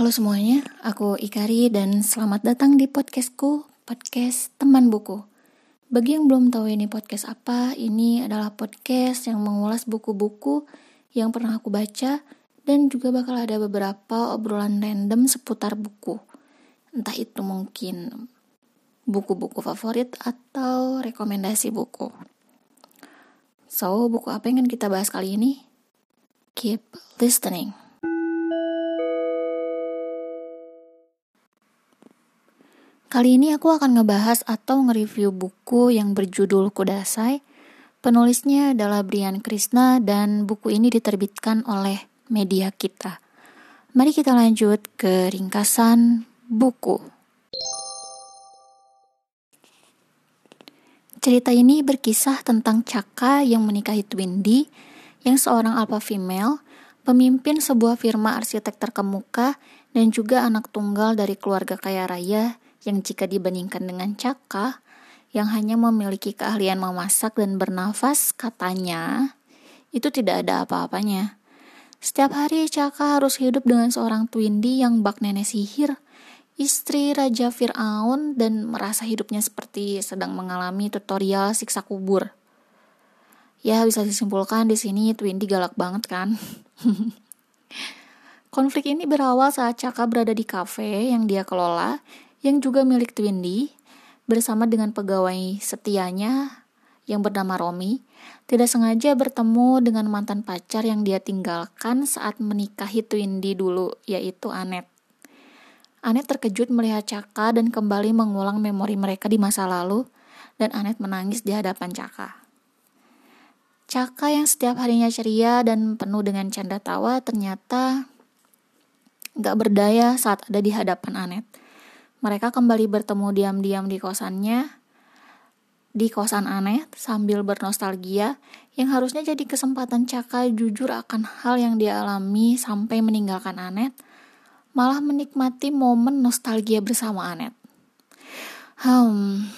Halo semuanya, aku Ikari dan selamat datang di podcastku, podcast teman buku. Bagi yang belum tahu ini podcast apa, ini adalah podcast yang mengulas buku-buku yang pernah aku baca dan juga bakal ada beberapa obrolan random seputar buku. Entah itu mungkin buku-buku favorit atau rekomendasi buku. So, buku apa yang akan kita bahas kali ini? Keep listening. Kali ini aku akan ngebahas atau nge-review buku yang berjudul Kudasai. Penulisnya adalah Brian Krishna dan buku ini diterbitkan oleh media kita. Mari kita lanjut ke ringkasan buku. Cerita ini berkisah tentang Chaka yang menikahi Twindy, yang seorang alpha female, pemimpin sebuah firma arsitek terkemuka, dan juga anak tunggal dari keluarga kaya raya yang jika dibandingkan dengan Caka yang hanya memiliki keahlian memasak dan bernafas katanya itu tidak ada apa-apanya. Setiap hari Caka harus hidup dengan seorang Twindy yang bak nenek sihir, istri Raja Fir'aun dan merasa hidupnya seperti sedang mengalami tutorial siksa kubur. Ya bisa disimpulkan di sini Twindy galak banget kan. Konflik ini berawal saat Caka berada di kafe yang dia kelola yang juga milik Twindy bersama dengan pegawai setianya yang bernama Romi tidak sengaja bertemu dengan mantan pacar yang dia tinggalkan saat menikahi Twindy dulu yaitu Anet. Anet terkejut melihat Caka dan kembali mengulang memori mereka di masa lalu dan Anet menangis di hadapan Caka. Caka yang setiap harinya ceria dan penuh dengan canda tawa ternyata gak berdaya saat ada di hadapan Anet. Mereka kembali bertemu diam-diam di kosannya, di kosan aneh sambil bernostalgia yang harusnya jadi kesempatan Caka jujur akan hal yang dia alami sampai meninggalkan Anet, malah menikmati momen nostalgia bersama Anet. Hmm,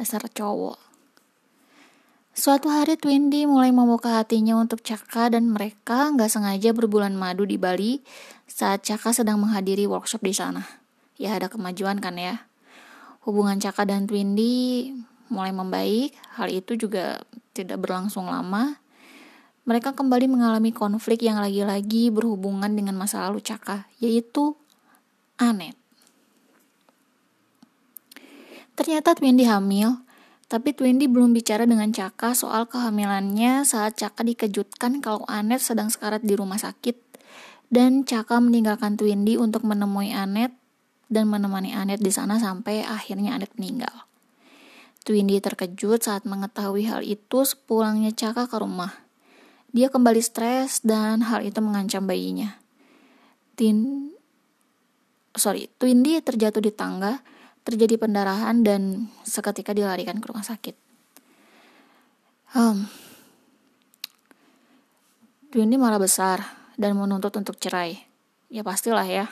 dasar cowok. Suatu hari Twindy mulai membuka hatinya untuk Caka dan mereka nggak sengaja berbulan madu di Bali saat Caka sedang menghadiri workshop di sana ya ada kemajuan kan ya. Hubungan Caka dan Twindy mulai membaik, hal itu juga tidak berlangsung lama. Mereka kembali mengalami konflik yang lagi-lagi berhubungan dengan masa lalu Caka, yaitu Anet. Ternyata Twindy hamil, tapi Twindy belum bicara dengan Caka soal kehamilannya saat Caka dikejutkan kalau Anet sedang sekarat di rumah sakit dan Caka meninggalkan Twindy untuk menemui Anet dan menemani Anet di sana sampai akhirnya Anet meninggal. Twindy terkejut saat mengetahui hal itu sepulangnya Caka ke rumah. Dia kembali stres dan hal itu mengancam bayinya. Tin sorry, Twindy terjatuh di tangga, terjadi pendarahan dan seketika dilarikan ke rumah sakit. Hmm. Twindy marah besar dan menuntut untuk cerai. Ya pastilah ya.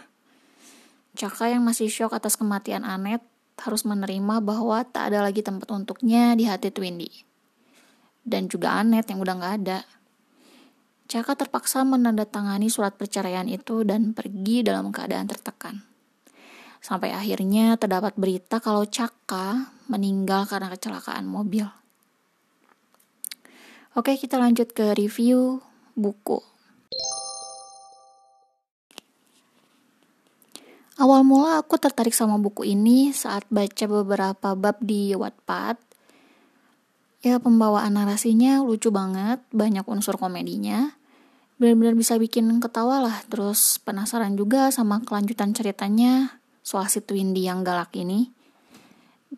Caka yang masih shock atas kematian Anet harus menerima bahwa tak ada lagi tempat untuknya di hati Twindy. Dan juga Anet yang udah gak ada. Caka terpaksa menandatangani surat perceraian itu dan pergi dalam keadaan tertekan. Sampai akhirnya terdapat berita kalau Caka meninggal karena kecelakaan mobil. Oke, kita lanjut ke review buku. Awal mula aku tertarik sama buku ini saat baca beberapa bab di Wattpad. Ya, pembawaan narasinya lucu banget, banyak unsur komedinya. Benar-benar bisa bikin ketawa lah, terus penasaran juga sama kelanjutan ceritanya soal si Twindy yang galak ini.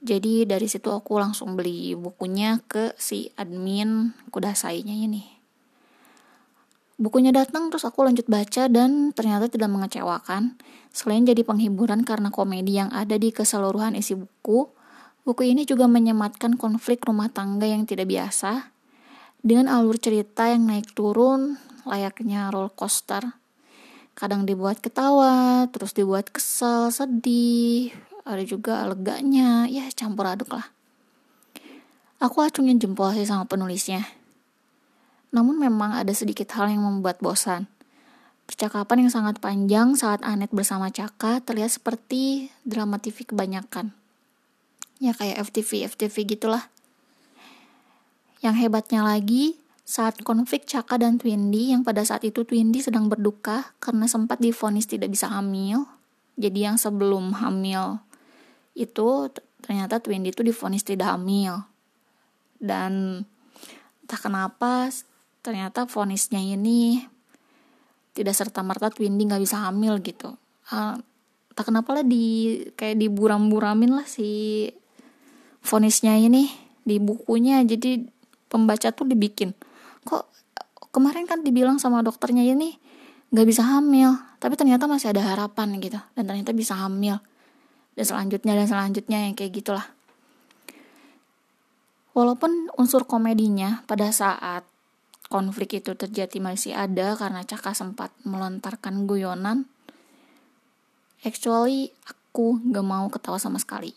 Jadi dari situ aku langsung beli bukunya ke si admin kudasainya ini. Bukunya datang terus aku lanjut baca dan ternyata tidak mengecewakan. Selain jadi penghiburan karena komedi yang ada di keseluruhan isi buku, buku ini juga menyematkan konflik rumah tangga yang tidak biasa dengan alur cerita yang naik turun layaknya roller coaster. Kadang dibuat ketawa, terus dibuat kesel, sedih, ada juga leganya, ya campur aduk lah. Aku acungin jempol sih sama penulisnya namun memang ada sedikit hal yang membuat bosan. Percakapan yang sangat panjang saat Anet bersama Caka terlihat seperti drama TV kebanyakan. Ya kayak FTV, FTV gitulah. Yang hebatnya lagi, saat konflik Caka dan Twindy yang pada saat itu Twindy sedang berduka karena sempat difonis tidak bisa hamil. Jadi yang sebelum hamil itu ternyata Twindy itu difonis tidak hamil. Dan entah kenapa ternyata fonisnya ini tidak serta merta Twindy nggak bisa hamil gitu. Uh, tak kenapa lah di kayak diburam-buramin lah si fonisnya ini di bukunya. Jadi pembaca tuh dibikin kok kemarin kan dibilang sama dokternya ini nggak bisa hamil tapi ternyata masih ada harapan gitu. Dan ternyata bisa hamil. Dan selanjutnya dan selanjutnya yang kayak gitulah. Walaupun unsur komedinya pada saat konflik itu terjadi masih ada karena Caka sempat melontarkan guyonan. Actually, aku gak mau ketawa sama sekali.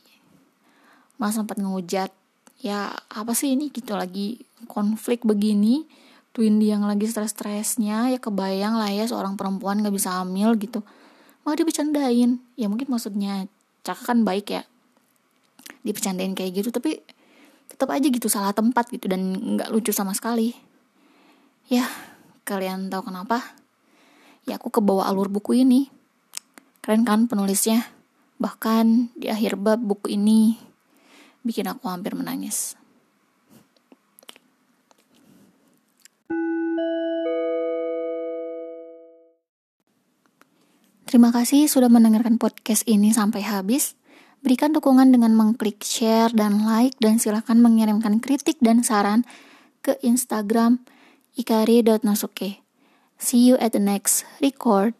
Mas sempat ngehujat, ya apa sih ini gitu lagi konflik begini, Twindy yang lagi stres-stresnya, ya kebayang lah ya seorang perempuan gak bisa hamil gitu. Malah dibecandain, ya mungkin maksudnya Caka kan baik ya, dibecandain kayak gitu, tapi tetap aja gitu salah tempat gitu dan nggak lucu sama sekali. Ya, kalian tahu kenapa? Ya aku kebawa alur buku ini. Keren kan penulisnya? Bahkan di akhir bab buku ini bikin aku hampir menangis. Terima kasih sudah mendengarkan podcast ini sampai habis. Berikan dukungan dengan mengklik share dan like dan silahkan mengirimkan kritik dan saran ke Instagram Ikari Nasuke. See you at the next record.